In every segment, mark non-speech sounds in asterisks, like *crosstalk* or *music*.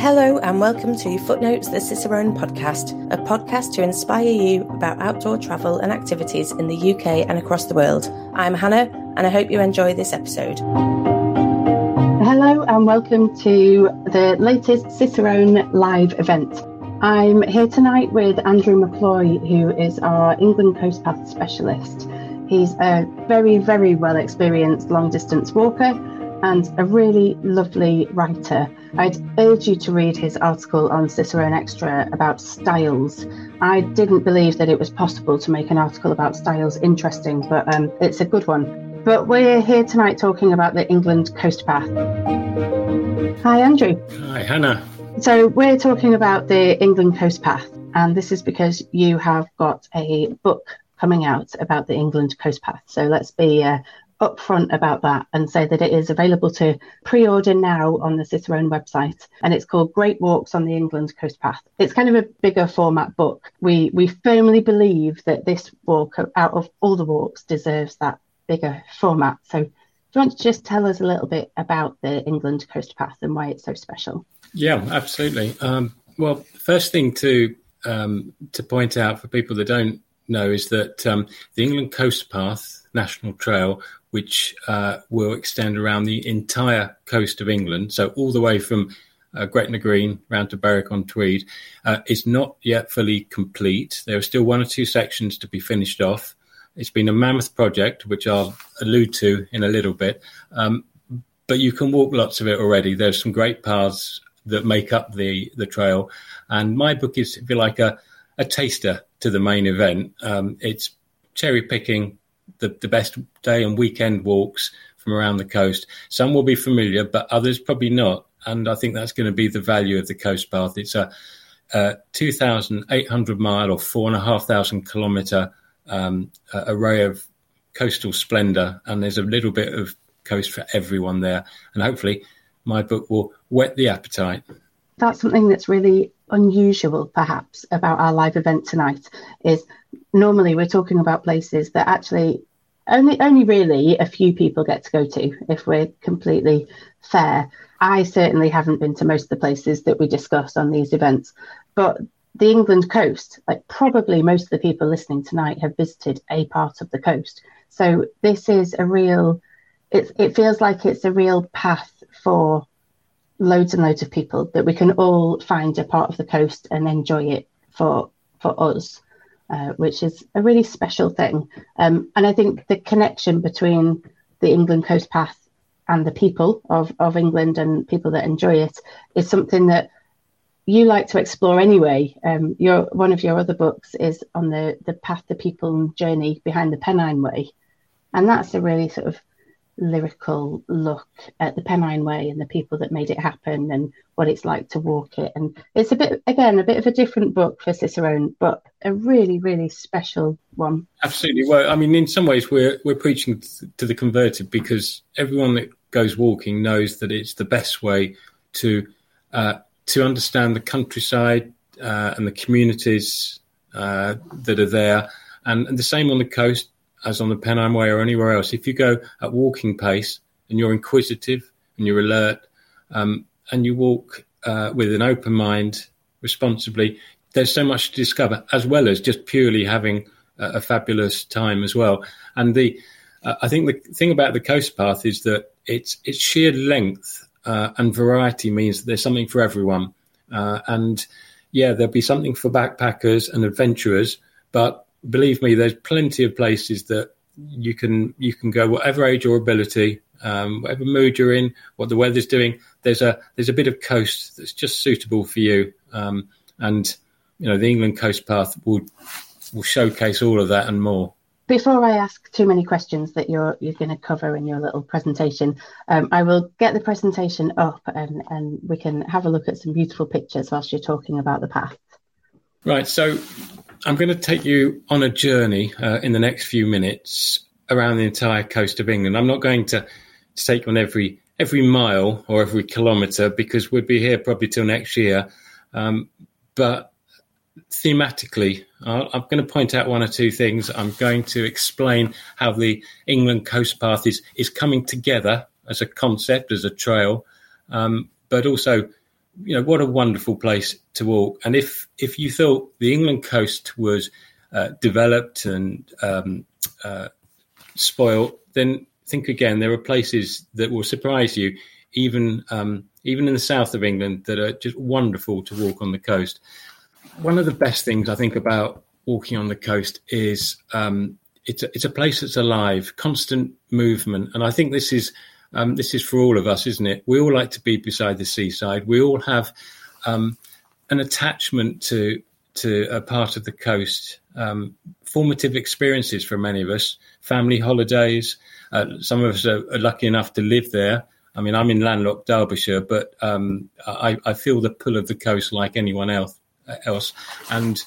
Hello, and welcome to Footnotes the Cicerone podcast, a podcast to inspire you about outdoor travel and activities in the UK and across the world. I'm Hannah, and I hope you enjoy this episode. Hello, and welcome to the latest Cicerone live event. I'm here tonight with Andrew McCloy, who is our England Coast Path specialist. He's a very, very well experienced long distance walker and a really lovely writer. I'd urge you to read his article on Cicerone Extra about stiles. I didn't believe that it was possible to make an article about stiles interesting, but um, it's a good one. But we're here tonight talking about the England Coast Path. Hi, Andrew. Hi, Hannah. So, we're talking about the England Coast Path, and this is because you have got a book coming out about the England Coast Path. So, let's be uh, upfront about that and say that it is available to pre-order now on the Cicerone website and it's called Great Walks on the England Coast Path. It's kind of a bigger format book. We we firmly believe that this walk out of all the walks deserves that bigger format. So do you want to just tell us a little bit about the England Coast Path and why it's so special? Yeah, absolutely. Um, well, first thing to um, to point out for people that don't know is that um, the England Coast Path National Trail which uh, will extend around the entire coast of England, so all the way from uh, Gretna Green round to Berwick on Tweed, uh, is not yet fully complete. There are still one or two sections to be finished off. It's been a mammoth project, which I'll allude to in a little bit, um, but you can walk lots of it already. There's some great paths that make up the the trail, and my book is, if you like, a, a taster to the main event. Um, it's cherry picking the, the best day and weekend walks from around the coast. Some will be familiar, but others probably not. And I think that's going to be the value of the coast path. It's a, a 2,800 mile or four and a half thousand kilometre um, array of coastal splendour, and there's a little bit of coast for everyone there. And hopefully, my book will whet the appetite. That's something that's really unusual, perhaps, about our live event tonight. Is normally we're talking about places that actually only only really a few people get to go to if we're completely fair. I certainly haven't been to most of the places that we discuss on these events but the england coast like probably most of the people listening tonight have visited a part of the coast. So this is a real it, it feels like it's a real path for loads and loads of people that we can all find a part of the coast and enjoy it for for us uh, which is a really special thing. Um, and I think the connection between the England Coast Path and the people of, of England and people that enjoy it is something that you like to explore anyway. Um, your one of your other books is on the the path, the people and journey behind the Pennine Way, and that's a really sort of lyrical look at the Pennine Way and the people that made it happen and what it's like to walk it. And it's a bit, again, a bit of a different book for Cicerone, but a really, really special one. Absolutely. Well, I mean, in some ways, we're we're preaching to the converted because everyone that goes walking knows that it's the best way to uh, to understand the countryside uh, and the communities uh, that are there, and, and the same on the coast as on the Pennine Way or anywhere else. If you go at walking pace and you're inquisitive and you're alert um, and you walk uh, with an open mind responsibly, there's so much to discover, as well as just purely having a, a fabulous time as well. And the uh, I think the thing about the coast path is that its its sheer length uh, and variety means that there's something for everyone. Uh, and yeah, there'll be something for backpackers and adventurers, but believe me, there's plenty of places that you can you can go whatever age or ability, um, whatever mood you're in, what the weather's doing. There's a there's a bit of coast that's just suitable for you, um, and you know the England Coast Path will will showcase all of that and more. Before I ask too many questions that you're you're going to cover in your little presentation, um, I will get the presentation up and and we can have a look at some beautiful pictures whilst you're talking about the path. Right. So I'm going to take you on a journey uh, in the next few minutes around the entire coast of England. I'm not going to, to take on every every mile or every kilometre because we'd be here probably till next year. Um, but thematically, i am going to point out one or two things. I'm going to explain how the England Coast Path is is coming together as a concept, as a trail, um, but also, you know, what a wonderful place to walk. And if if you thought the England coast was uh, developed and um, uh, spoiled, then think again. There are places that will surprise you, even um, even in the south of England, that are just wonderful to walk on the coast. One of the best things I think about walking on the coast is um, it's a, it's a place that's alive, constant movement, and I think this is um, this is for all of us, isn't it? We all like to be beside the seaside. We all have um, an attachment to to a part of the coast. Um, formative experiences for many of us, family holidays. Uh, some of us are, are, lucky enough to live there. I mean, I'm in landlocked Derbyshire, but um, I, I, feel the pull of the coast like anyone else. Else, and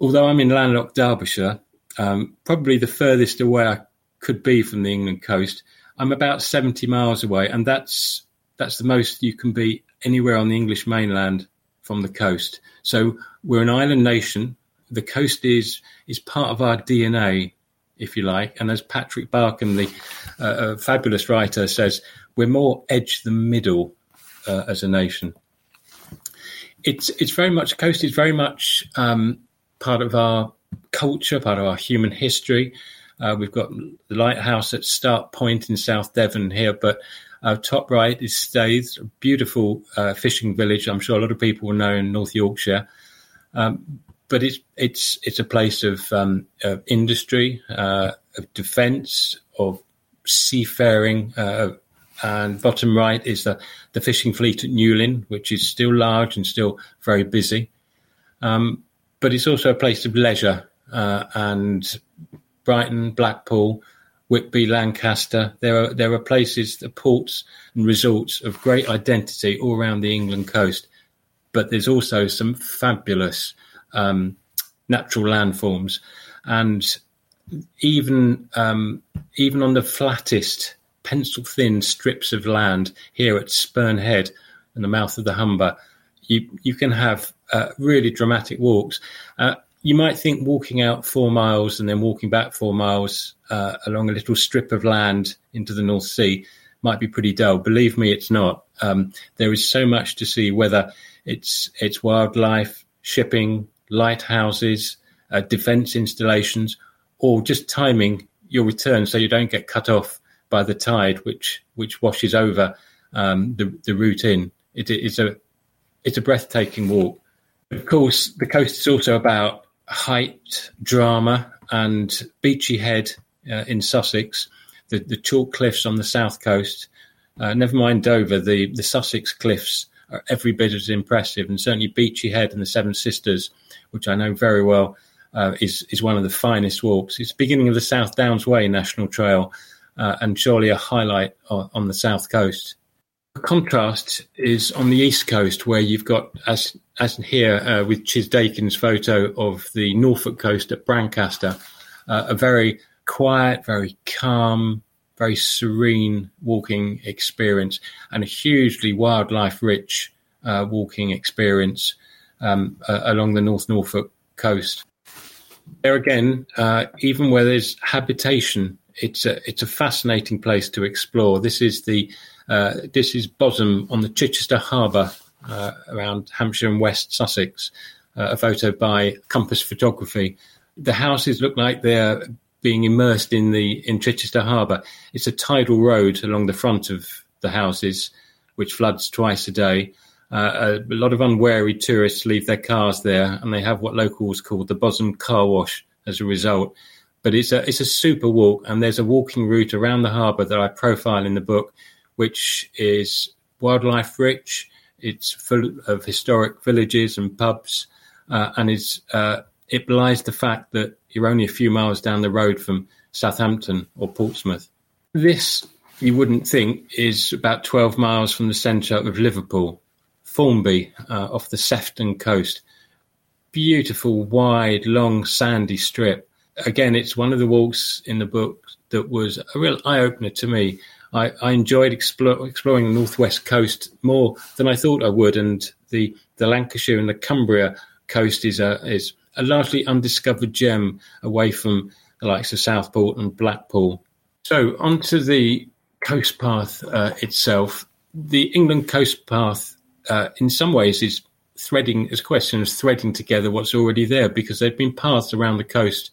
although I'm in landlocked Derbyshire, um, probably the furthest away I could be from the England coast, I'm about 70 miles away, and that's that's the most you can be anywhere on the English mainland from the coast. So we're an island nation. The coast is is part of our DNA, if you like. And as Patrick Barkham, the uh, fabulous writer, says, we're more edge than middle uh, as a nation. It's it's very much coast is very much um, part of our culture, part of our human history. Uh, we've got the lighthouse at Start Point in South Devon here, but uh, top right is Staithes, a beautiful uh, fishing village. I'm sure a lot of people will know in North Yorkshire. Um, but it's it's it's a place of, um, of industry, uh, of defence, of seafaring. Uh, and bottom right is the, the fishing fleet at Newlyn, which is still large and still very busy. Um, but it's also a place of leisure uh, and Brighton, Blackpool, Whitby, Lancaster. There are there are places, the ports and resorts of great identity all around the England coast. But there's also some fabulous um, natural landforms, and even um, even on the flattest pencil thin strips of land here at Spurn Head and the mouth of the Humber, you you can have uh, really dramatic walks. Uh, you might think walking out four miles and then walking back four miles uh, along a little strip of land into the North Sea might be pretty dull. Believe me, it's not. Um, there is so much to see, whether it's it's wildlife, shipping, lighthouses, uh, defence installations, or just timing your return so you don't get cut off by the tide, which which washes over um, the the route in. It, it's a it's a breathtaking walk. Of course, the coast is also about height, drama, and Beachy Head uh, in Sussex, the, the chalk cliffs on the south coast. Uh, never mind Dover, the, the Sussex cliffs are every bit as impressive, and certainly Beachy Head and the Seven Sisters, which I know very well, uh, is is one of the finest walks. It's the beginning of the South Downs Way National Trail, uh, and surely a highlight on, on the south coast. Contrast is on the east coast, where you've got, as as here uh, with Chis Dakin's photo of the Norfolk coast at Brancaster, uh, a very quiet, very calm, very serene walking experience, and a hugely wildlife rich uh, walking experience um, along the North Norfolk coast. There again, uh, even where there's habitation, it's a it's a fascinating place to explore. This is the uh, this is Bosham on the Chichester Harbour uh, around Hampshire and West Sussex, uh, a photo by Compass Photography. The houses look like they're being immersed in the in Chichester Harbour. It's a tidal road along the front of the houses, which floods twice a day. Uh, a, a, lot of unwary tourists leave their cars there, and they have what locals call the Bosham Car Wash as a result. But it's a it's a super walk, and there's a walking route around the harbour that I profile in the book, which is wildlife rich. It's full of historic villages and pubs, uh, and it's uh, it belies the fact that you're only a few miles down the road from Southampton or Portsmouth. This you wouldn't think is about 12 miles from the centre of Liverpool, Formby, uh, off the Sefton coast. Beautiful, wide, long, sandy strip. Again, it's one of the walks in the book that was a real eye opener to me. I, I enjoyed explore, exploring the northwest coast more than I thought I would, and the, the Lancashire and the Cumbria coast is a is a largely undiscovered gem away from the likes of Southport and Blackpool. So onto the coast path uh, itself, the England coast path, uh, in some ways, is threading. It's a question of threading together what's already there because they've been paths around the coast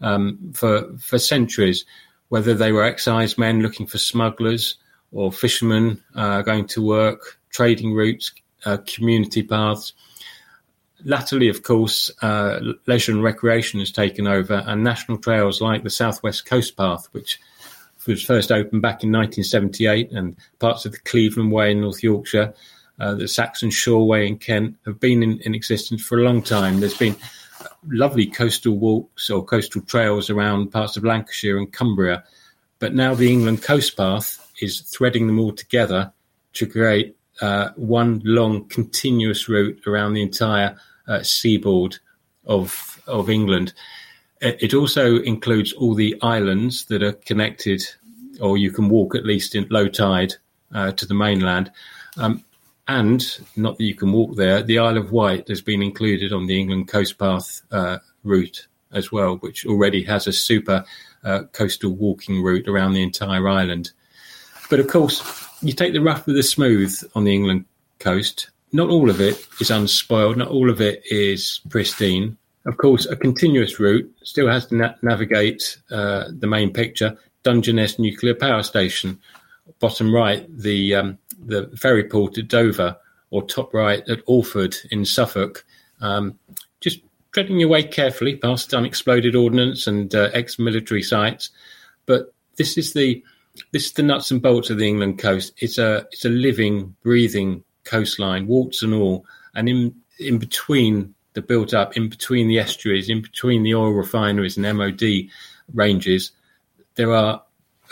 um, for for centuries. Whether they were excisemen looking for smugglers or fishermen uh, going to work, trading routes, uh, community paths. Latterly, of course, uh, leisure and recreation has taken over, and national trails like the Southwest Coast Path, which was first opened back in 1978, and parts of the Cleveland Way in North Yorkshire, uh, the Saxon Shore Way in Kent have been in, in, existence for a long time. There's been lovely coastal walks or coastal trails around parts of Lancashire and Cumbria, but now the England Coast Path is threading them all together to create uh, one long continuous route around the entire uh, seaboard of of England. It also includes all the islands that are connected, or you can walk at least in low tide uh, to the mainland. Um, and not that you can walk there, the Isle of Wight has been included on the England Coast Path uh, route as well, which already has a super uh, coastal walking route around the entire island. But of course, you take the rough with the smooth on the England coast. Not all of it is unspoiled, not all of it is pristine. Of course, a continuous route still has to na- navigate uh, the main picture, Dungeness Nuclear Power Station. Bottom right, the um, the ferry port at Dover, or top right at Orford in Suffolk. Um, just treading your way carefully past unexploded ordnance and uh, ex-military sites. But this is the this is the nuts and bolts of the England coast. It's a it's a living, breathing coastline, warts and all, and in in between the built up in between the estuaries, in between the oil refineries and MOD ranges, there are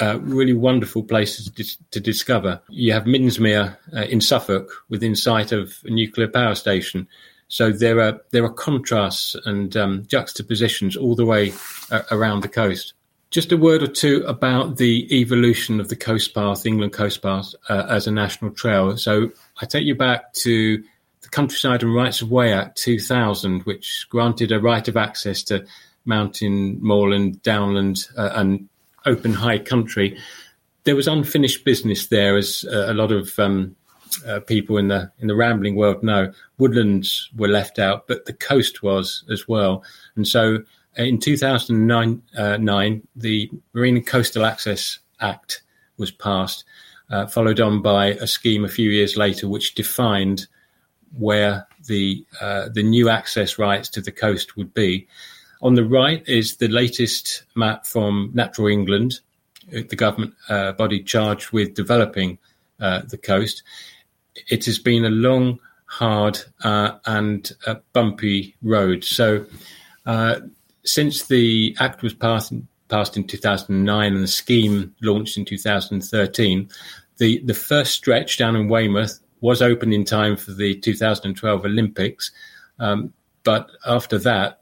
uh, really wonderful places to, to, discover. You have Minsmere uh, in Suffolk, within sight of a nuclear power station. So there are there are contrasts and um, juxtapositions all the way uh, around the coast. Just a word or two about the evolution of the Coast Path, England Coast Path, uh, as a national trail. So I take you back to the Countryside and Rights of Way Act 2000, which granted a right of access to mountain, moorland, downland, uh, and open high country. There was unfinished business there, as uh, a lot of um, uh, people in the in the rambling world know. Woodlands were left out, but the coast was as well. And so, uh, in 2009, uh, nine, the Marine and Coastal Access Act was passed, uh, followed on by a scheme a few years later, which defined where the uh, the new access rights to the coast would be. On the right is the latest map from Natural England, the government uh, body charged with developing uh, the coast. It has been a long, hard, uh, and bumpy road. So, uh, since the Act was passed passed in 2009 and the scheme launched in 2013, the the first stretch down in Weymouth was open in time for the 2012 Olympics, um, but after that,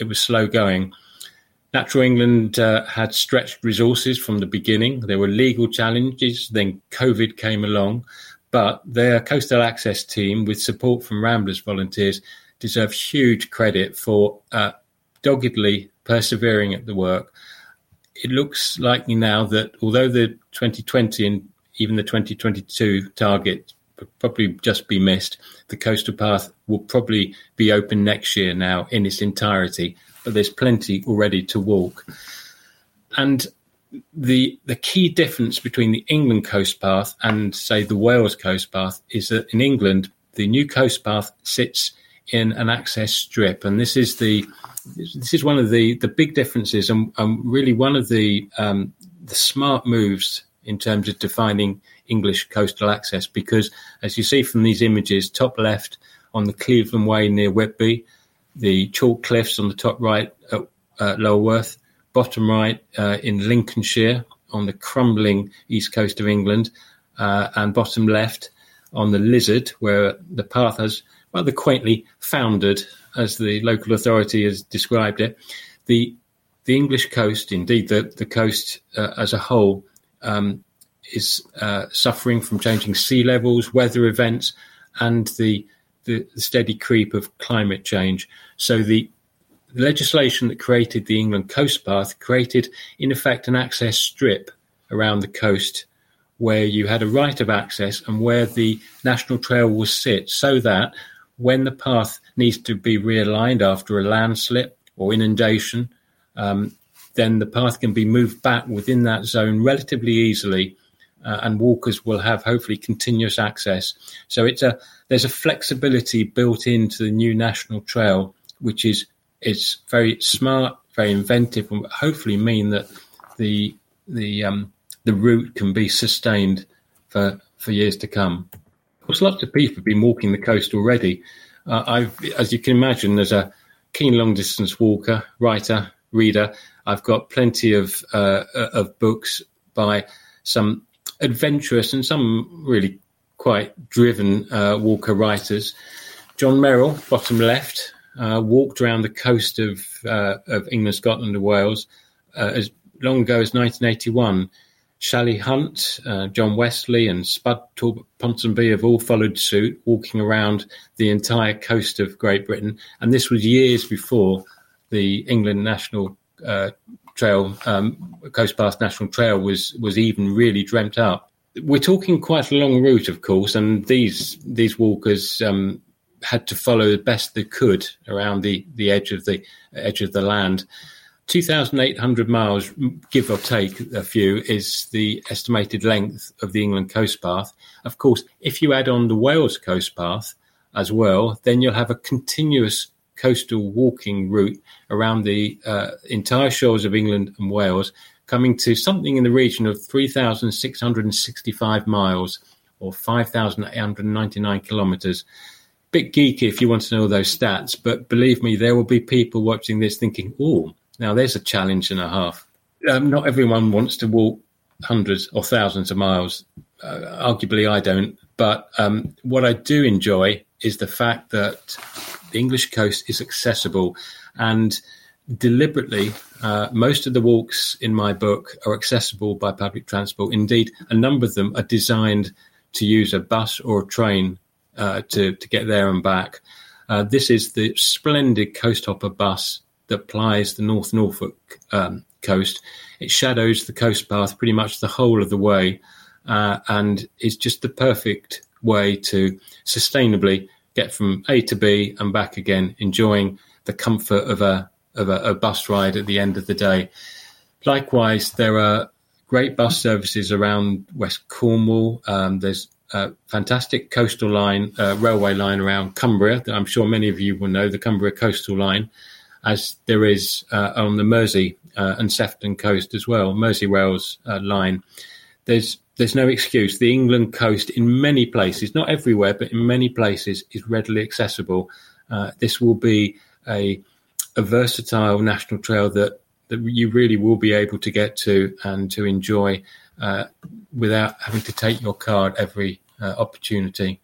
it was slow going. Natural England uh, had stretched resources from the beginning. There were legal challenges. Then COVID came along, but their coastal access team, with support from Ramblers volunteers, deserve huge credit for uh, doggedly persevering at the work. It looks likely now that although the 2020 and even the 2022 target probably just be missed. The coastal path will probably be open next year now in its entirety, but there's plenty already to walk. And the the key difference between the England coast path and say the Wales coast path is that in England the new coast path sits in an access strip, and this is the this is one of the the big differences, and, and really one of the um, the smart moves in terms of defining English coastal access because, as you see from these images, top left on the Cleveland Way near Whitby, the chalk cliffs on the top right at uh, Lulworth, bottom right uh, in Lincolnshire on the crumbling east coast of England, uh, and bottom left on the Lizard, where the path has rather quaintly foundered, as the local authority has described it. The the English coast, indeed the the coast uh, as a whole, um, is uh, suffering from changing sea levels, weather events, and the, the, steady creep of climate change. So the legislation that created the England Coast Path created, in effect, an access strip around the coast where you had a right of access and where the national trail will sit so that when the path needs to be realigned after a landslip or inundation, um, then the path can be moved back within that zone relatively easily, uh, and walkers will have hopefully continuous access. So it's a there's a flexibility built into the new national trail, which is it's very smart, very inventive, and hopefully mean that the the um, the route can be sustained for for years to come. Of course, lots of people have been walking the coast already. Uh, I've, as you can imagine, as a keen long distance walker, writer, reader, I've got plenty of uh, of books by some adventurous and some really quite driven uh, walker writers. John Merrill, bottom left, uh, walked around the coast of uh, of England, Scotland, and Wales uh, as long ago as 1981. Sally Hunt, uh, John Wesley, and Spud Talbot Ponsonby have all followed suit, walking around the entire coast of Great Britain. And this was years before the England National Trail, um, Coast Path National Trail, was was even really dreamt up. We're talking quite a long route, of course, and these these walkers um, had to follow the best they could around the, the edge of the edge of the land. 2,800 miles, give or take a few, is the estimated length of the England coast path. Of course, if you add on the Wales coast path as well, then you'll have a continuous coastal walking route around the uh, entire shores of England and Wales, coming to something in the region of 3,665 miles or 5,899 kilometres. Bit geeky if you want to know those stats, but believe me, there will be people watching this thinking, oh, now, there's a challenge and a half. Um, not everyone wants to walk hundreds or thousands of miles. Uh, arguably, I don't. But um, what I do enjoy is the fact that the English coast is accessible and deliberately, uh, most of the walks in my book are accessible by public transport. Indeed, a number of them are designed to use a bus or a train uh, to, to get there and back. Uh, this is the splendid Coast Hopper bus that plies the North Norfolk um, coast. It shadows the coast path pretty much the whole of the way, uh, and is just the perfect way to sustainably get from A to B and back again, enjoying the comfort of a of a, a bus ride at the end of the day. Likewise, there are great bus services around West Cornwall. Um, there's a fantastic coastal line, uh, railway line around Cumbria that I'm sure many of you will know, the Cumbria Coastal Line as there is uh, on the Mersey uh, and Sefton coast as well, Merseyrail's uh, line. There's there's no excuse. The England coast, in many places, not everywhere, but in many places, is readily accessible. Uh, this will be a a versatile national trail that that you really will be able to get to and to enjoy uh, without having to take your car at every uh, opportunity.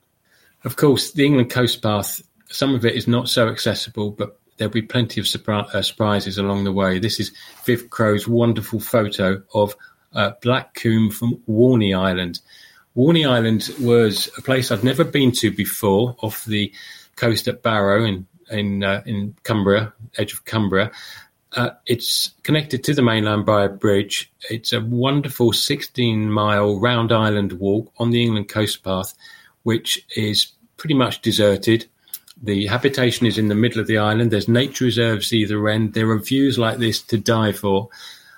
Of course, the England Coast Path, some of it is not so accessible, but there'll be plenty of surpri- uh, surprises along the way. This is Viv Crow's wonderful photo of uh, Black Combe from Walney Island. Walney Island was a place I'd never been to before, off the coast at Barrow in in uh, in Cumbria, edge of Cumbria. Uh, it's connected to the mainland by a bridge. It's a wonderful 16 mile round island walk on the England coast path, which is pretty much deserted. The habitation is in the middle of the island. There's nature reserves either end. There are views like this to die for,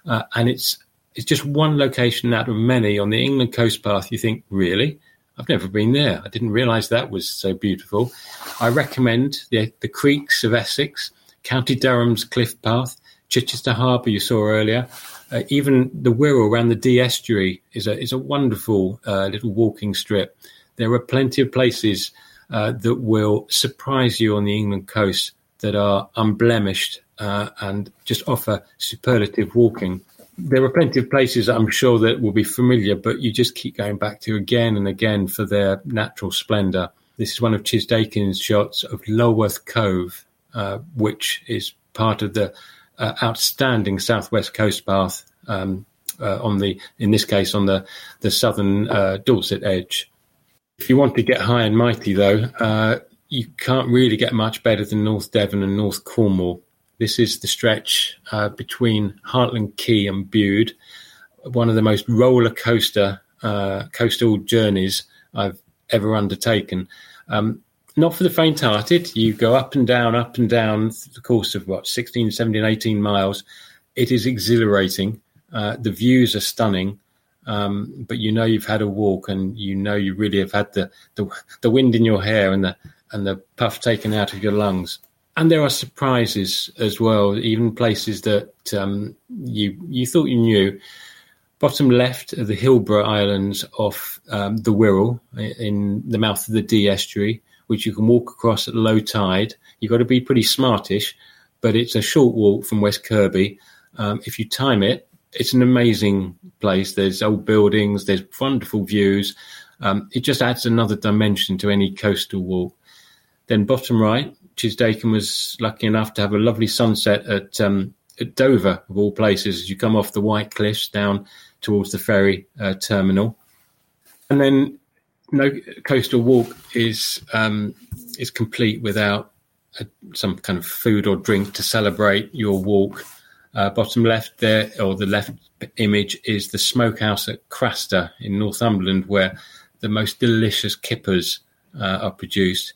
uh, and it's it's just one location out of many on the England coast path. You think, really? I've never been there. I didn't realise that was so beautiful. I recommend the the creeks of Essex, County Durham's Cliff Path, Chichester Harbour you saw earlier. Uh, even the Wirral around the Dee estuary is a is a wonderful uh, little walking strip. There are plenty of places uh, that will surprise you on the England coast that are unblemished uh, and just offer superlative walking. There are plenty of places I'm sure that will be familiar, but you just keep going back to again and again for their natural splendour. This is one of Chisdaken's shots of Lulworth Cove, uh, which is part of the uh, outstanding southwest coast path um, uh, on the, in this case, on the the southern uh, Dorset edge. If you want to get high and mighty, though, uh, you can't really get much better than North Devon and North Cornwall. This is the stretch uh, between Hartland Quay and Bude, one of the most roller coaster uh, coastal journeys I've ever undertaken. Um, not for the faint-hearted. You go up and down, up and down the course of what 16, 17, 18 miles. It is exhilarating. Uh, the views are stunning, um, but you know you've had a walk, and you know you really have had the, the the wind in your hair and the and the puff taken out of your lungs. And there are surprises as well, even places that um, you you thought you knew. Bottom left are the Hilbre Islands off um, the Wirral in the mouth of the Dee estuary which you can walk across at low tide. You've got to be pretty smartish, but it's a short walk from West Kirby. Um, if you time it, it's an amazing place. There's old buildings, there's wonderful views. Um, it just adds another dimension to any coastal walk. Then bottom right, Chisdaken was lucky enough to have a lovely sunset at, um, at Dover, of all places, as you come off the White Cliffs down towards the ferry uh, terminal. And then no coastal walk is um, is complete without a, some kind of food or drink to celebrate your walk. Uh, bottom left there, or the left image, is the smokehouse at Craster in Northumberland, where the most delicious kippers uh, are produced.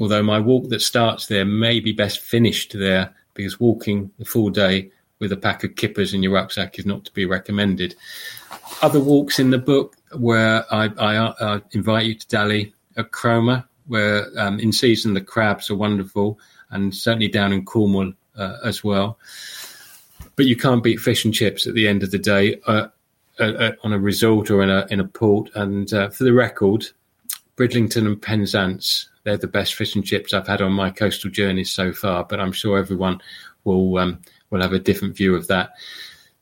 Although my walk that starts there may be best finished there, because walking the full day with a pack of kippers in your rucksack is not to be recommended. Other walks in the book where I, I, I invite you to Dally at Cromer, where um, in season the crabs are wonderful, and certainly down in Cornwall uh, as well. But you can't beat fish and chips at the end of the day uh, uh, uh on a resort or in a in a port. And uh, for the record, Bridlington and Penzance, they're the best fish and chips I've had on my coastal journeys so far. But I'm sure everyone will um, will have a different view of that.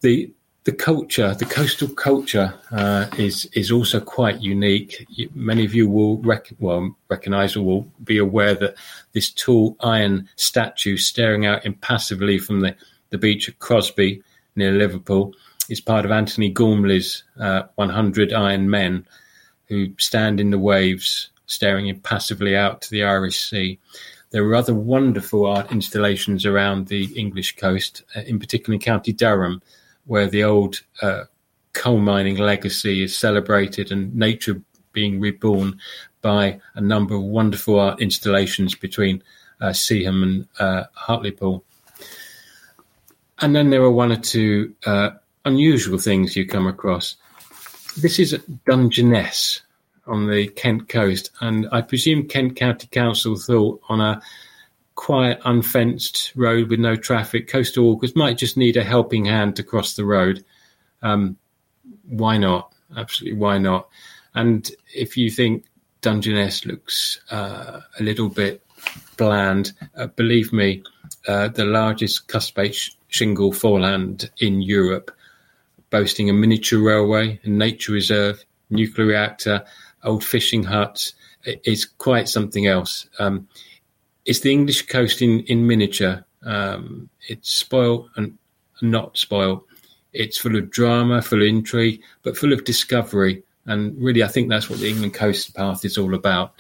The the culture, the coastal culture, uh, is is also quite unique. Many of you will rec- well recognise or will be aware that this tall iron statue staring out impassively from the, the beach at Crosby near Liverpool is part of Antony Gormley's uh, 100 Iron Men, who stand in the waves, staring impassively out to the Irish Sea. There are other wonderful art installations around the English coast, uh, in particular in County Durham where the old uh, coal mining legacy is celebrated and nature being reborn by a number of wonderful art installations between uh, Seaham and uh, Hartlepool. And then there are one or two uh, unusual things you come across. This is Dungeness on the Kent coast, and I presume Kent County Council thought on a quiet, unfenced road with no traffic, coastal walkers might just need a helping hand to cross the road. Um, why not? Absolutely, why not? And if you think Dungeness looks uh, a little bit bland, uh, believe me, uh, the largest cuspate sh- shingle foreland in Europe, boasting a miniature railway, a nature reserve, nuclear reactor, old fishing huts, is quite something else. Um, it's the English coast in in miniature. Um, it's spoiled and not spoiled. It's full of drama, full of intrigue, but full of discovery. And really, I think that's what the England Coast Path is all about.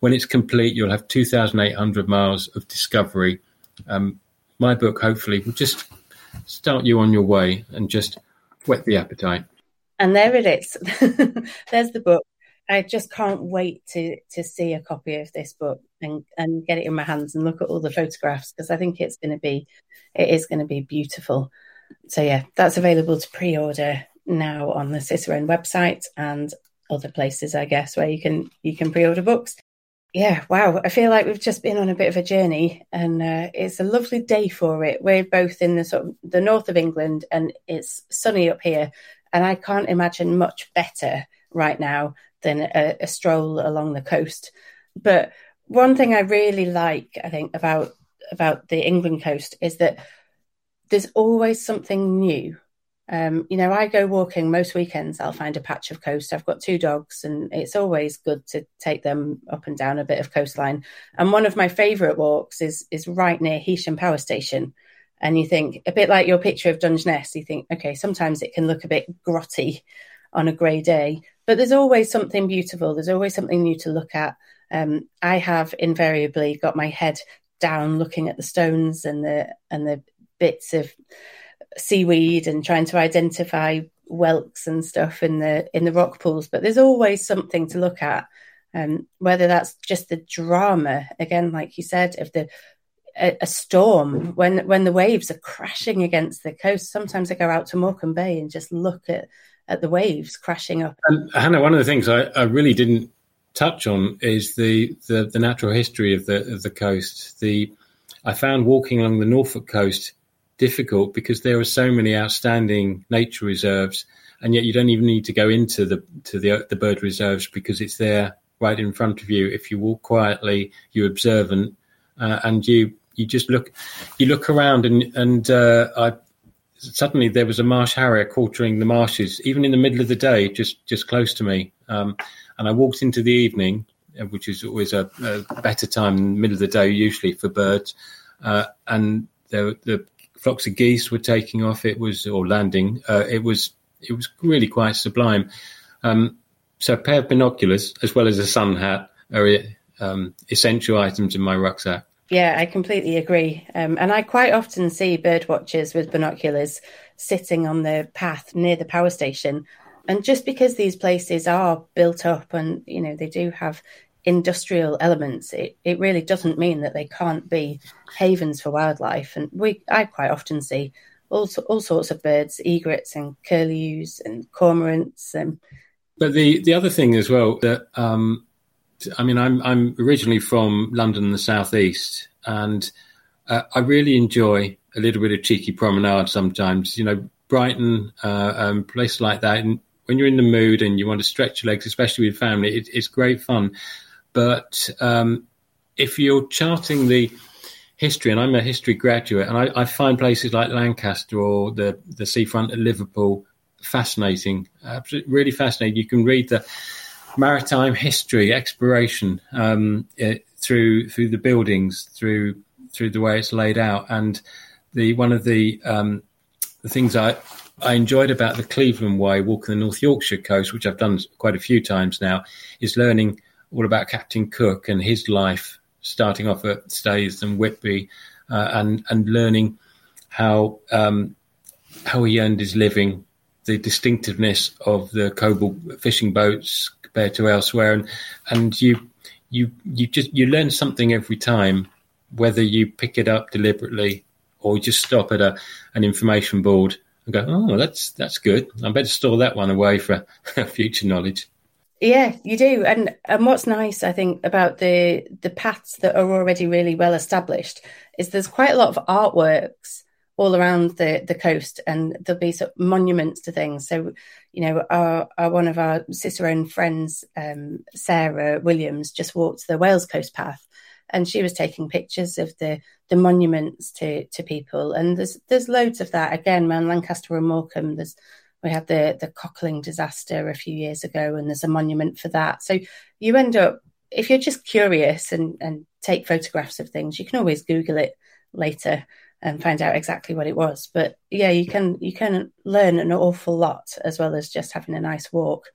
When it's complete, you'll have 2,800 miles of discovery. Um, my book, hopefully, will just start you on your way and just whet the appetite. And there it is. *laughs* There's the book. I just can't wait to to see a copy of this book and and get it in my hands and look at all the photographs because I think it's going to be it is going to be beautiful. So yeah, that's available to pre-order now on the Cicerone website and other places, I guess, where you can you can pre-order books. Yeah, wow! I feel like we've just been on a bit of a journey, and uh, it's a lovely day for it. We're both in the sort of the north of England, and it's sunny up here, and I can't imagine much better right now than a, a stroll along the coast. But one thing I really like, I think, about about the England coast is that there's always something new. Um, you know, I go walking most weekends, I'll find a patch of coast. I've got two dogs, and it's always good to take them up and down a bit of coastline. And one of my favourite walks is is right near Heysham Power Station. And you think, a bit like your picture of Dungeness, you think, okay, sometimes it can look a bit grotty on a grey day, but there's always something beautiful. There's always something new to look at. Um, I have invariably got my head down looking at the stones and the and the bits of seaweed and trying to identify whelks and stuff in the in the rock pools, but there's always something to look at. Um, whether that's just the drama, again, like you said, of the a, a, storm when when the waves are crashing against the coast. Sometimes I go out to Morecambe Bay and just look at at the waves crashing up. And Hannah, one of the things I, I really didn't touch on is the, the, the natural history of the of the coast. The I found walking along the Norfolk coast difficult because there are so many outstanding nature reserves, and yet you don't even need to go into the to the the bird reserves because it's there right in front of you. If you walk quietly, you're observant, uh, and you you just look you look around and and uh, I suddenly there was a marsh harrier quartering the marshes, even in the middle of the day, just just close to me. Um, and I walked into the evening, uh, which is always a, a better time middle of the day usually for birds. Uh, and the, the, flocks of geese were taking off. It was or landing. Uh, it was it was really quite sublime. Um, so a pair of binoculars as well as a sun hat are um, essential items in my rucksack. Yeah, I completely agree. Um, and I quite often see bird watchers with binoculars sitting on the path near the power station. And just because these places are built up and, you know, they do have industrial elements, it, it really doesn't mean that they can't be havens for wildlife. And we, I quite often see all, all sorts of birds, egrets and curlews and cormorants. And... But the, the other thing as well that um, I mean, I'm I'm originally from London, the southeast, and uh, I really enjoy a little bit of cheeky promenade sometimes. You know, Brighton, uh, um, places like that. And when you're in the mood and you want to stretch your legs, especially with family, it, it's great fun. But um, if you're charting the history, and I'm a history graduate, and I, I, find places like Lancaster or the the seafront at Liverpool fascinating, absolutely really fascinating. You can read the maritime history, exploration um, it, through through the buildings, through through the way it's laid out, and the one of the um, the things I I enjoyed about the Cleveland Way, walking the North Yorkshire coast, which I've done quite a few times now, is learning all about Captain Cook and his life, starting off at Staithes and Whitby, uh, and and learning how um, how he earned his living, the distinctiveness of the coble fishing boats, compared to elsewhere, and and you you you just you learn something every time, whether you pick it up deliberately or just stop at a an information board and go, oh, that's that's good. I better store that one away for *laughs* future knowledge. Yeah, you do. And and what's nice, I think, about the the paths that are already really well established is there's quite a lot of artworks all around the, the coast and there'll be sort of monuments to things. So, you know, our, our one of our Cicerone friends, um, Sarah Williams, just walked the Wales Coast Path and she was taking pictures of the the monuments to to people. And there's there's loads of that. Again, around Lancaster and Morecambe, there's we had the the Cockling disaster a few years ago and there's a monument for that. So you end up if you're just curious and, and take photographs of things, you can always Google it later and find out exactly what it was. But yeah, you can you can learn an awful lot as well as just having a nice walk.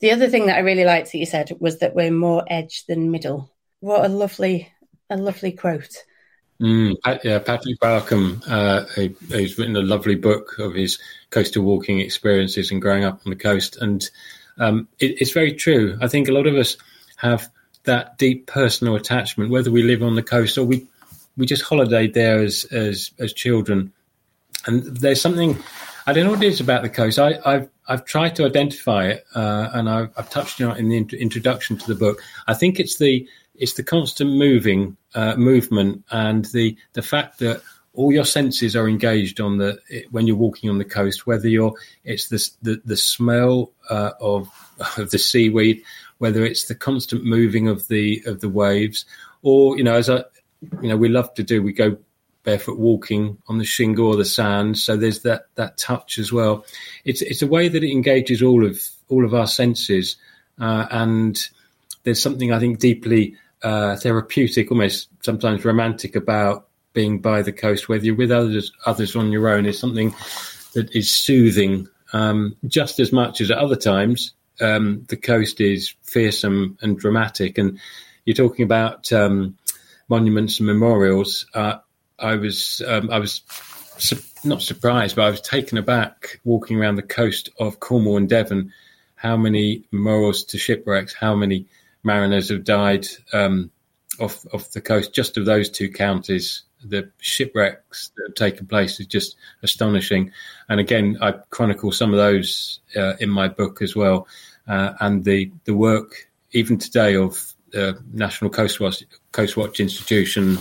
The other thing that I really liked that you said was that we're more edge than middle. What a lovely a lovely quote. Mm, yeah, Patrick Barkham, uh, he, he's written a lovely book of his coastal walking experiences and growing up on the coast, and um, it, it's very true. I think a lot of us have that deep personal attachment, whether we live on the coast or we we just holidayed there as as as children, and there's something I don't know what it is about the coast. I, have I've tried to identify it, uh, and I've, I've, touched on it in the int- introduction to the book. I think it's the it's the constant moving uh, movement and the the fact that all your senses are engaged on the when you're walking on the coast. Whether you're it's the the, the smell uh, of of the seaweed, whether it's the constant moving of the of the waves, or you know as I you know we love to do. We go barefoot walking on the shingle or the sand, so there's that that touch as well. It's it's a way that it engages all of all of our senses, uh, and there's something I think deeply uh, therapeutic, almost sometimes romantic about being by the coast, whether you're with others others on your own, is something that is soothing um, just as much as at other times. Um, the coast is fearsome and dramatic, and you're talking about um, monuments and memorials. Uh, I was um, I was su- not surprised, but I was taken aback walking around the coast of Cornwall and Devon. How many morals to shipwrecks? How many mariners have died um, off off the coast just of those two counties? The shipwrecks that have taken place is just astonishing. And again, I chronicle some of those uh, in my book as well. Uh, and the the work even today of the National Coast Watch, Coast Watch Institution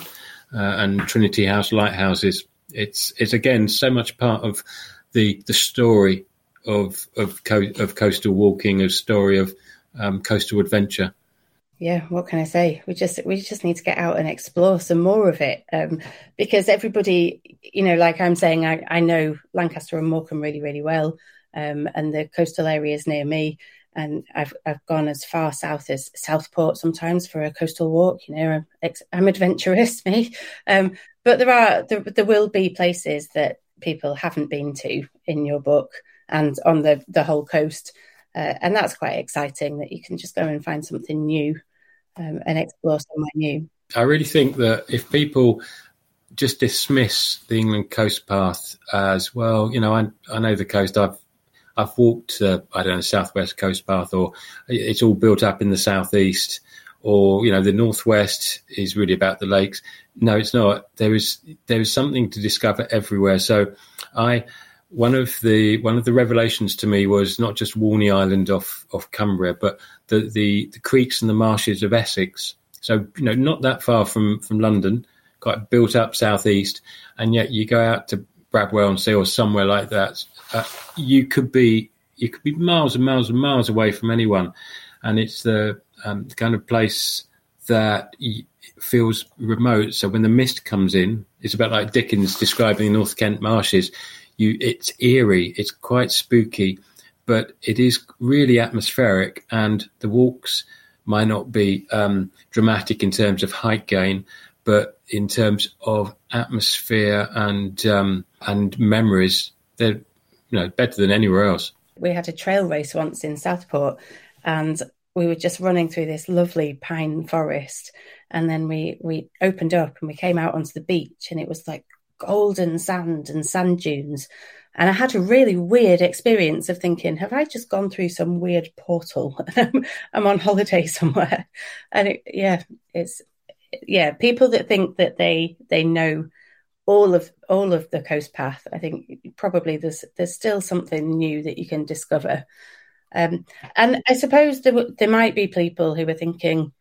uh, and Trinity House lighthouses. It's it's again so much part of the the story of of co- of coastal walking, a story of um, coastal adventure. Yeah, what can I say? We just we just need to get out and explore some more of it um, because everybody, you know, like I'm saying, I, I know Lancaster and Morecambe really really well, um, and the coastal areas near me and I've I've gone as far south as Southport sometimes for a coastal walk. You know, I'm, I'm adventurous, *laughs* me. Um, but there are there, there will be places that people haven't been to in your book and on the the whole coast, uh, and that's quite exciting that you can just go and find something new um, and explore somewhere new. I really think that if people just dismiss the England Coast Path as well, you know, I, I know the coast. I've I've walked, uh, I don't know, Southwest Coast Path, or it's all built up in the southeast, or you know, the northwest is really about the lakes. No, it's not. There is there is something to discover everywhere. So, I one of the one of the revelations to me was not just Walney Island off off Cumbria, but the the, the creeks and the marshes of Essex. So you know, not that far from from London, quite built up southeast, and yet you go out to Bradwell-on-Sea or somewhere like that, uh, you could be you could be miles and miles and miles away from anyone, and it's the, um, kind of place that feels remote. So when the mist comes in, it's about like Dickens describing the North Kent marshes. You, it's eerie, it's quite spooky, but it is really atmospheric, and the walks might not be um, dramatic in terms of height gain, but in terms of atmosphere and um, and memories, they're you know better than anywhere else. We had a trail race once in Southport, and we were just running through this lovely pine forest, and then we we opened up and we came out onto the beach, and it was like golden sand and sand dunes. And I had a really weird experience of thinking, have I just gone through some weird portal? *laughs* I'm on holiday *laughs* somewhere. And it, yeah, it's yeah, people that think that they they know all of all of the coast path, I think probably there's there's still something new that you can discover. Um, and I suppose there there might be people who are thinking,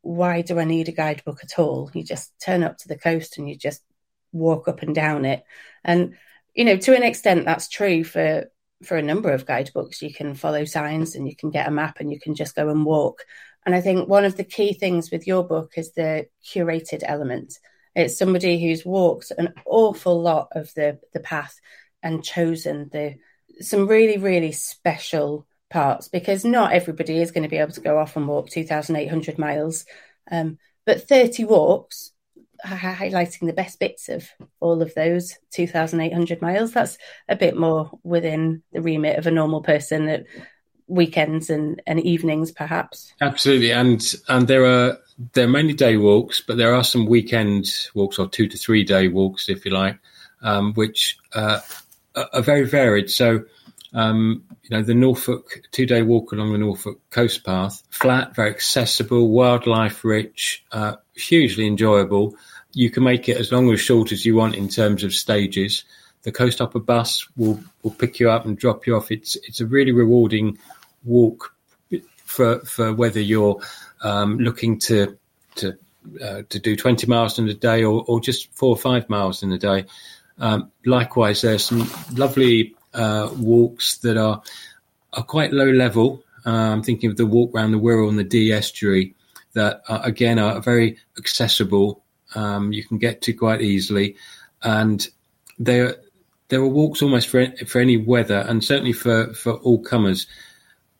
why do I need a guidebook at all? You just turn up to the coast and you just walk up and down it. And you know, to an extent, that's true for for a number of guidebooks. You can follow signs and you can get a map and you can just go and walk. And I think one of the key things with your book is the curated element. It's somebody who's walked an awful lot of the, the path and chosen the some really, really special parts because not everybody is going to be able to go off and walk 2,800 miles. Um, but 30 walks, highlighting the best bits of all of those 2,800 miles, that's a bit more within the remit of a normal person that weekends and, and evenings, perhaps. Absolutely, and and there are there are mainly day walks, but there are some weekend walks or two to three day walks, if you like, um, which uh, are very varied. So. Um, you know, the Norfolk two day walk along the Norfolk coast path, flat, very accessible, wildlife rich, uh, hugely enjoyable. You can make it as long or short as you want in terms of stages. The Coast Hopper bus will, will pick you up and drop you off. It's it's a really rewarding walk for for whether you're um, looking to to uh, to do 20 miles in a day or, or just four or five miles in a day. Um, likewise, there's some lovely uh, walks that are are quite low level. Uh, I'm thinking of the walk around the Wirral and the Dee estuary that are, again are very accessible. Um, you can get to quite easily, and there there are walks almost for for any weather, and certainly for for all comers.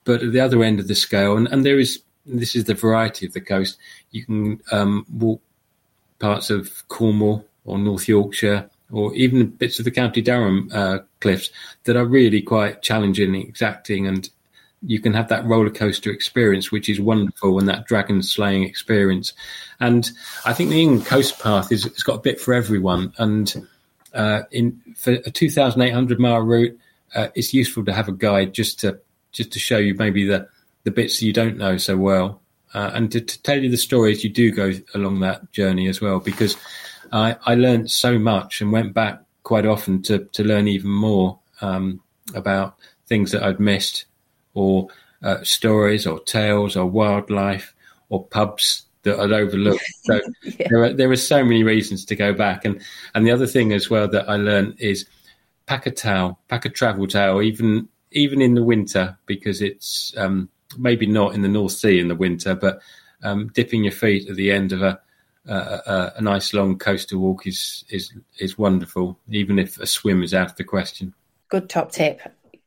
But at the other end of the scale, and, and there is this is the variety of the coast. You can um, walk parts of Cornwall or North Yorkshire, or even bits of the County Durham uh, cliffs that are really quite challenging, and exacting, and you can have that roller coaster experience, which is wonderful, and that dragon slaying experience. And I think the England Coast Path is it's got a bit for everyone. And uh, in for a 2,800 mile route, uh, it's useful to have a guide just to just to show you maybe the the bits you don't know so well, uh, and to, to, tell you the stories you do go along that journey as well. Because I, I learned so much and went back quite often to to learn even more um, about things that I'd missed, or uh, stories, or tales, or wildlife, or pubs that I'd overlooked. *laughs* So yeah. there are there are so many reasons to go back. And and the other thing as well that I learned is pack a towel, pack a travel towel, even even in the winter, because it's um, maybe not in the North Sea in the winter, but um, dipping your feet at the end of a, a, a nice long coastal walk is is is wonderful, even if a swim is out of the question. Good top tip.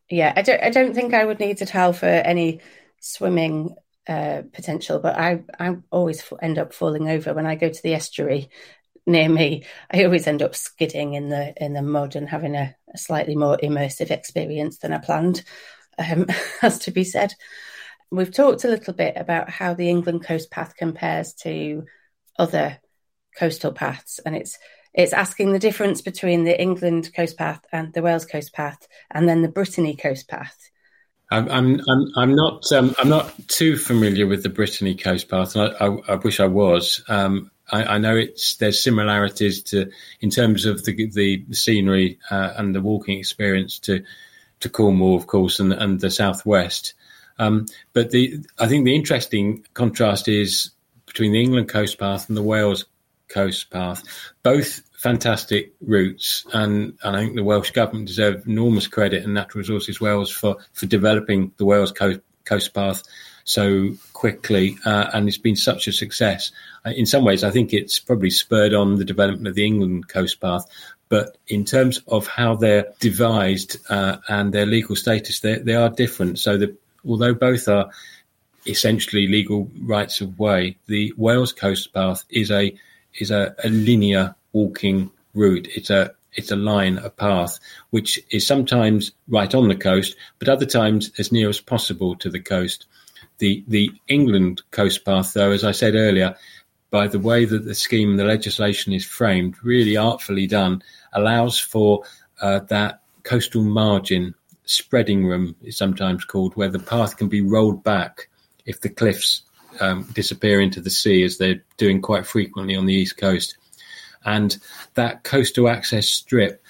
Yeah, I don't I don't think I would need a towel for any swimming uh, potential, but I I always end up falling over when I go to the estuary near me. I always end up skidding in the in the mud and having a, a slightly more immersive experience than I planned. Um, *laughs* has to be said. We've talked a little bit about how the England Coast Path compares to other coastal paths, and it's it's asking the difference between the England Coast Path and the Wales Coast Path, and then the Brittany Coast Path. I'm I'm I'm, not um, I'm not too familiar with the Brittany Coast Path, and I, I, I wish I was. Um, I, I, know it's there's similarities to in terms of the the scenery uh, and the walking experience to to Cornwall, of course, and and the southwest. Um, but the I think the interesting contrast is between the England Coast Path and the Wales Coast Path. Both fantastic routes, and, and, I think the Welsh government deserve enormous credit and Natural Resources Wales for for developing the Wales Coast, Coast Path so quickly, uh, and it's been such a success. Uh, in some ways, I think it's probably spurred on the development of the England Coast Path. But in terms of how they're devised uh, and their legal status, they, they are different. So the, although both are essentially legal rights of way, the Wales Coast Path is a is a, a linear walking route. It's a it's a line, a path, which is sometimes right on the coast, but other times as near as possible to the coast. The the England coast path, though, as I said earlier, by the way that the scheme, the legislation is framed, really artfully done, allows for uh, that coastal margin spreading room is sometimes called, where the path can be rolled back if the cliffs um, disappear into the sea, as they're doing quite frequently on the east coast. And that coastal access strip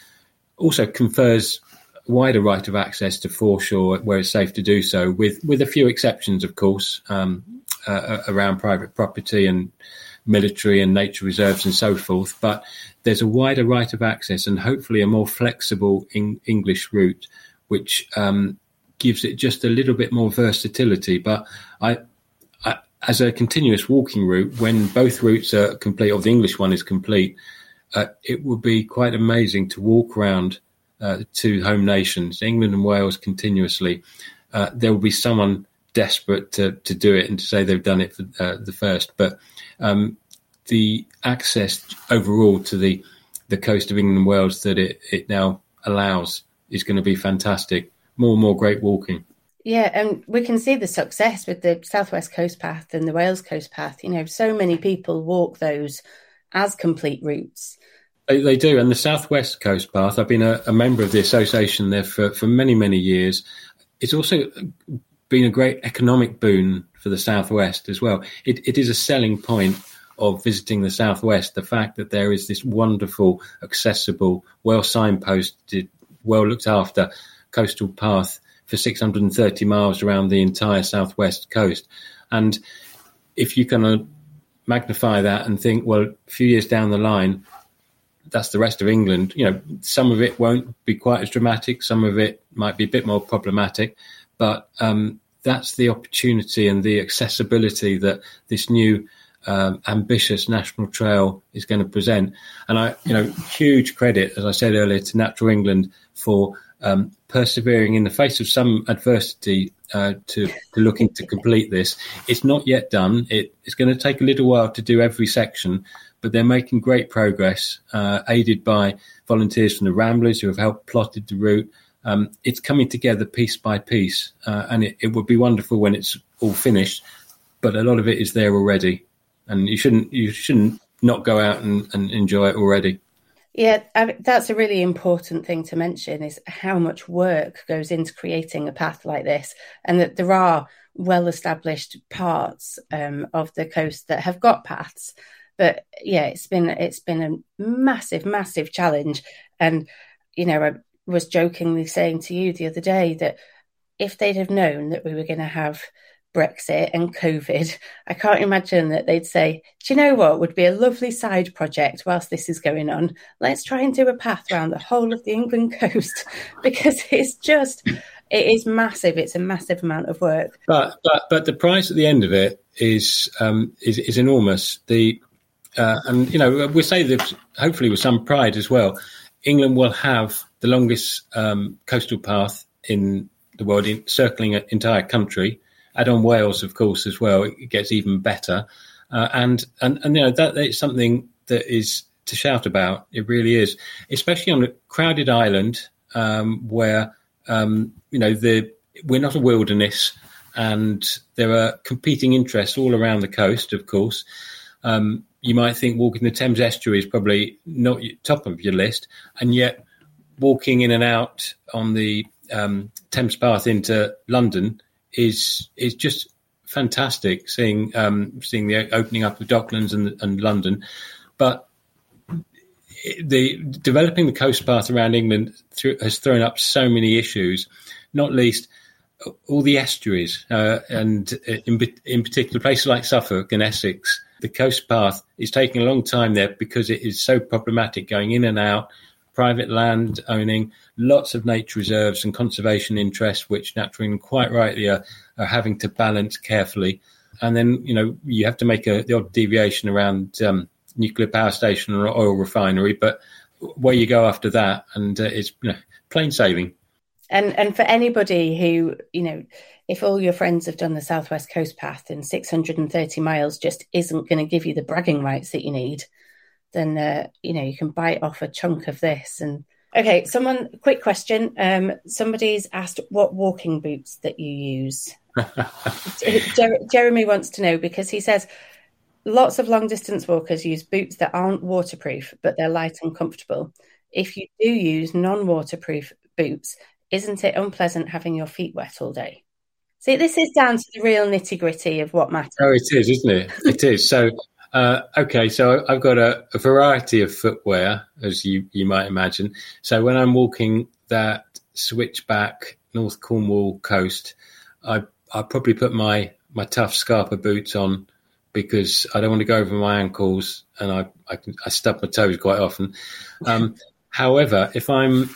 also confers wider right of access to foreshore where it's safe to do so, with with a few exceptions, of course, um, uh, around private property and military and nature reserves and so forth. But there's a wider right of access and hopefully a more flexible English route which um, gives it just a little bit more versatility. But I, I, as a continuous walking route, when both routes are complete, or the English one is complete, uh, it would be quite amazing to walk around uh, two home nations, England and Wales, continuously. Uh, there will be someone desperate to, to do it and to say they've done it for uh, the first. But um, the access overall to the the coast of England and Wales that it, it now allows is going to be fantastic. More and more great walking. Yeah, and we can see the success with the Southwest Coast Path and the Wales Coast Path. You know, so many people walk those as complete routes. They, they do. And the Southwest Coast Path, I've been a, a member of the association there for, for many, many years. It's also been a great economic boon for the Southwest as well. It, it is a selling point of visiting the Southwest, the fact that there is this wonderful, accessible, well signposted well looked after coastal path for 630 miles around the entire southwest coast. And if you can of magnify that and think, well, a few years down the line, that's the rest of England. You know, some of it won't be quite as dramatic. Some of it might be a bit more problematic, but um, that's the opportunity and the accessibility that this new um, ambitious national trail is going to present. And I, you know, huge credit, as I said earlier, to Natural England for um, persevering in the face of some adversity uh, to, to looking to complete this. It's not yet done. It, it's going to take a little while to do every section, but they're making great progress, uh, aided by volunteers from the Ramblers who have helped plotted the route. Um, it's coming together piece by piece, uh, and it, it would be wonderful when it's all finished. But a lot of it is there already, and you shouldn't you shouldn't not go out and, and enjoy it already. Yeah, I that's a really important thing to mention is how much work goes into creating a path like this, and that there are well established parts um, of the coast that have got paths. But yeah, it's been it's been a massive, massive challenge. And you know, I was jokingly saying to you the other day that if they'd have known that we were going to have Brexit and COVID, I can't imagine that they'd say, Do you know what would be a lovely side project whilst this is going on? Let's try and do a path around the whole of the England *laughs* coast because it's just, it is massive. It's a massive amount of work. But but but the price at the end of it is um, is, is enormous. The uh, and you know we say this hopefully with some pride as well. England will have the longest um, coastal path in the world, in, circling an entire country add on Wales, of course, as well. It gets even better. Uh, and, and, and, you know, that is something that is to shout about. It really is, especially on a crowded island um, where, um, you know, the, we're not a wilderness and there are competing interests all around the coast, of course. Um, you might think walking the Thames estuary is probably not top of your list, and yet walking in and out on the um, Thames path into London is is just fantastic seeing um, seeing the opening up of Docklands and, and London, but the developing the coast path around England has thrown up so many issues, not least all the estuaries, uh, and in, in particular places like Suffolk and Essex. The coast path is taking a long time there because it is so problematic going in and out private land owning, lots of nature reserves and conservation interests, which naturally quite rightly are, are having to balance carefully. And then, you know, you have to make a, the odd deviation around um, nuclear power station or oil refinery, but where you go after that, and uh, it's you know, plain sailing. And and for anybody who you know, if all your friends have done the Southwest Coast Path and 630 miles just isn't going to give you the bragging rights that you need, then uh, you know you can bite off a chunk of this. And okay, someone quick question. Um, somebody's asked what walking boots that you use. *laughs* Jer- Jeremy wants to know because he says lots of long distance walkers use boots that aren't waterproof, but they're light and comfortable. If you do use non waterproof boots, isn't it unpleasant having your feet wet all day? See, this is down to the real nitty gritty of what matters. Oh, it is, isn't it? It is. So uh, okay, so I've got a, a, variety of footwear, as you, you might imagine. So when I'm walking that switchback North Cornwall coast, I I probably put my my tough Scarpa boots on because I don't want to go over my ankles and I I, I stub my toes quite often. Um, *laughs* however, if I'm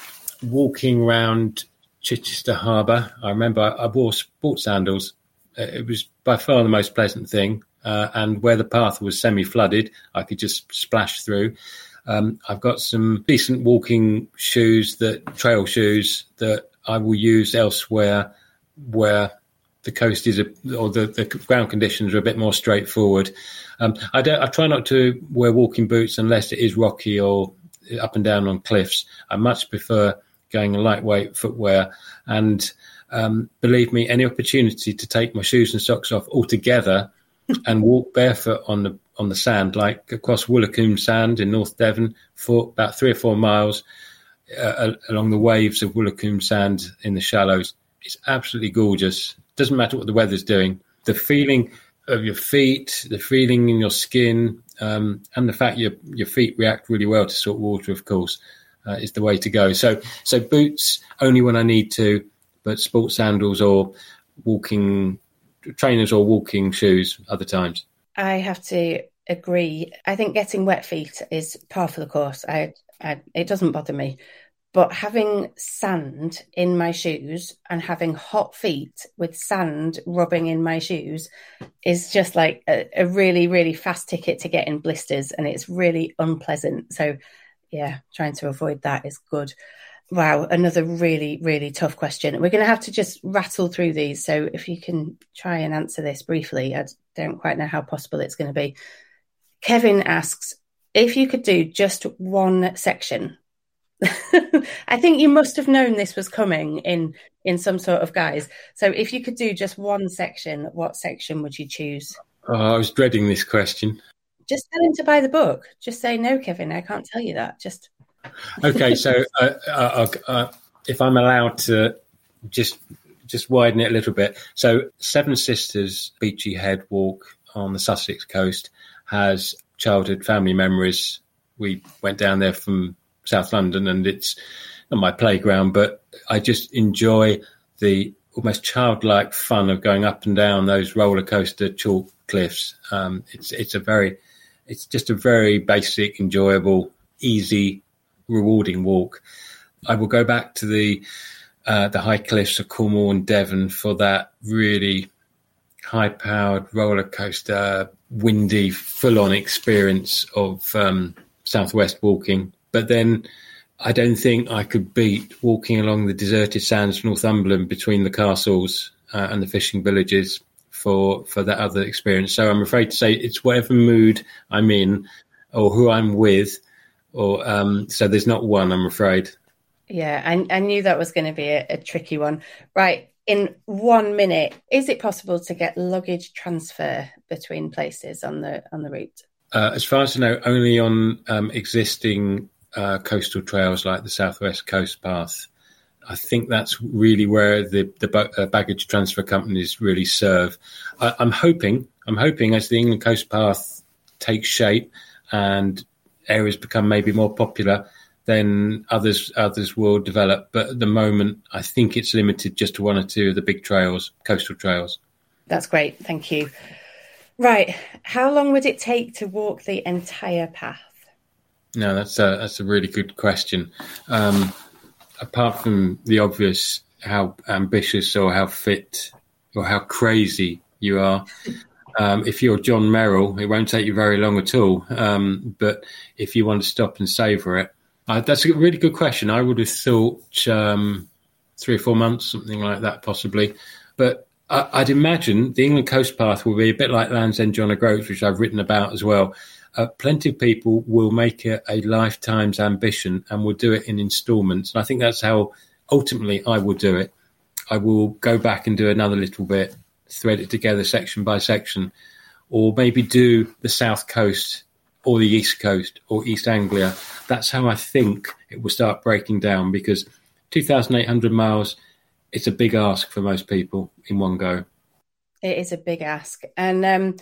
walking around Chichester Harbour, I remember I, I wore sports sandals. It was by far the most pleasant thing uh, and where the path was semi-flooded, I could just splash through. Um, I've got some decent walking shoes that trail shoes that I will use elsewhere where the coast is a, or the, the ground conditions are a bit more straightforward. Um, I don't. I try not to wear walking boots unless it is rocky or up and down on cliffs. I much prefer going lightweight footwear. And um, believe me, any opportunity to take my shoes and socks off altogether and walk barefoot on the on the sand, like across Woolacombe Sand in North Devon, for about three or four miles uh, along the waves of Woolacombe Sand in the shallows. It's absolutely gorgeous. Doesn't matter what the weather's doing. The feeling of your feet, the feeling in your skin, um, and the fact your your feet react really well to salt water, of course, uh, is the way to go. So so boots only when I need to, but sports sandals or walking trainers or walking shoes other times. I have to agree. I think getting wet feet is par for the course. I, I, it doesn't bother me. But having sand in my shoes and having hot feet with sand rubbing in my shoes is just like a, a really, really fast ticket to get in blisters. And it's really unpleasant. So, yeah, trying to avoid that is good. Wow, another really, really tough question. We're going to have to just rattle through these. So if you can try and answer this briefly, I don't quite know how possible it's going to be. Kevin asks if you could do just one section. *laughs* I think you must have known this was coming in in some sort of guise. So if you could do just one section, what section would you choose? Oh, I was dreading this question. Just tell him to buy the book. Just say no, Kevin. I can't tell you that. Just okay, so uh, uh, uh, if I'm allowed to just just widen it a little bit, so Seven Sisters Beachy Head Walk on the Sussex coast has childhood family memories. We went down there from South London, and it's not my playground, but I just enjoy the almost childlike fun of going up and down those roller coaster chalk cliffs. Um, it's it's a very it's just a very basic, enjoyable, easy, rewarding walk. I will go back to the uh, the high cliffs of Cornwall and Devon for that really high powered roller coaster, windy, full on experience of um, Southwest walking. But then I don't think I could beat walking along the deserted sands of Northumberland between the castles uh, and the fishing villages for for that other experience. So I'm afraid to say it's whatever mood I'm in or who I'm with, or um, so there's not one. I'm afraid. Yeah, I, I knew that was going to be a, a tricky one. Right, in one minute, is it possible to get luggage transfer between places on the on the route? Uh, as far as I know, only on um, existing uh, coastal trails like the Southwest Coast Path. I think that's really where the the uh, baggage transfer companies really serve. I, I'm hoping, I'm hoping as the England Coast Path takes shape and areas become maybe more popular, then others others will develop. But at the moment, I think it's limited just to one or two of the big trails, coastal trails. That's great, thank you. Right, how long would it take to walk the entire path? No, that's a that's a really good question. Um, apart from the obvious, how ambitious or how fit or how crazy you are. Um, if you're John Merrill, it won't take you very long at all. Um, but if you want to stop and savour it, uh, that's a really good question. I would have thought um, three or four months, something like that, possibly. But I, would imagine the England Coast Path will be a bit like Land's End John O'Groats, which I've written about as well uh, plenty of people will make it a lifetime's ambition and will do it in installments. And I think that's how ultimately I will do it. I will go back and do another little bit, thread it together section by section, or maybe do the South Coast or the East Coast or East Anglia. That's how I think it will start breaking down because 2,800 miles, it's a big ask for most people in one go. It is a big ask. And um,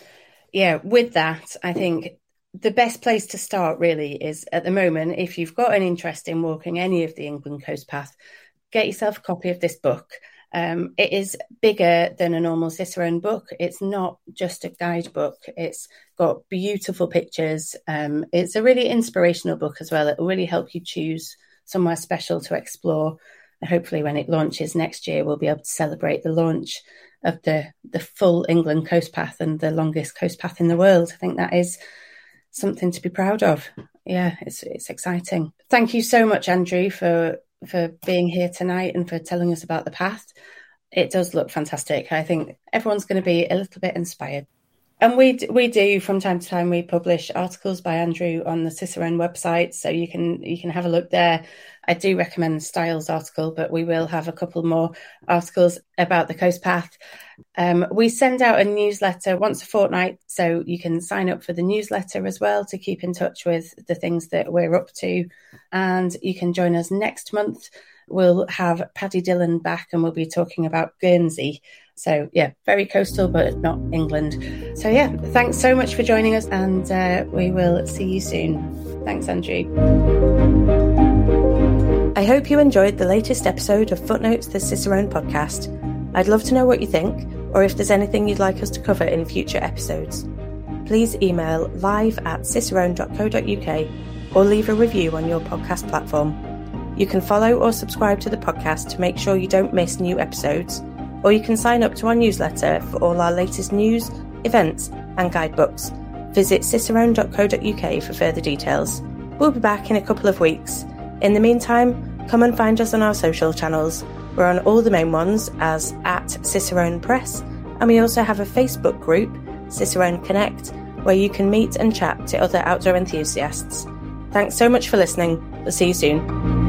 yeah, with that, I think the best place to start really is at the moment, if you've got an interest in walking any of the England Coast Path, get yourself a copy of this book. Um, it is bigger than a normal Cicerone book. It's not just a guidebook. It's got beautiful pictures. Um, it's a really inspirational book as well. It will really help you choose somewhere special to explore. And hopefully, when it launches next year, we'll be able to celebrate the launch of the the full England Coast Path and the longest coast path in the world. I think that is something to be proud of. Yeah, it's it's exciting. Thank you so much, Andrew, for for being here tonight and for telling us about the path. It does look fantastic. I think everyone's going to be a little bit inspired. And we we do from time to time we publish articles by Andrew on the Cicerone website, so you can you can have a look there. I do recommend stiles article, but we will have a couple more articles about the Coast Path. Um, we send out a newsletter once a fortnight, so you can sign up for the newsletter as well to keep in touch with the things that we're up to. And you can join us next month. We'll have Paddy Dillon back and we'll be talking about Guernsey. So, yeah, very coastal, but not England. So, yeah, thanks so much for joining us, and uh, we will see you soon. Thanks, Andrew. I hope you enjoyed the latest episode of Footnotes, the Cicerone podcast. I'd love to know what you think, or if there's anything you'd like us to cover in future episodes. Please email live at cicerone.co.uk or leave a review on your podcast platform. You can follow or subscribe to the podcast to make sure you don't miss new episodes, or you can sign up to our newsletter for all our latest news, events, and guidebooks. Visit cicerone.co.uk for further details. We'll be back in a couple of weeks. In the meantime, come and find us on our social channels. We're on all the main ones as at Cicerone Press, and we also have a Facebook group, Cicerone Connect, where you can meet and chat to other outdoor enthusiasts. Thanks so much for listening. We'll see you soon.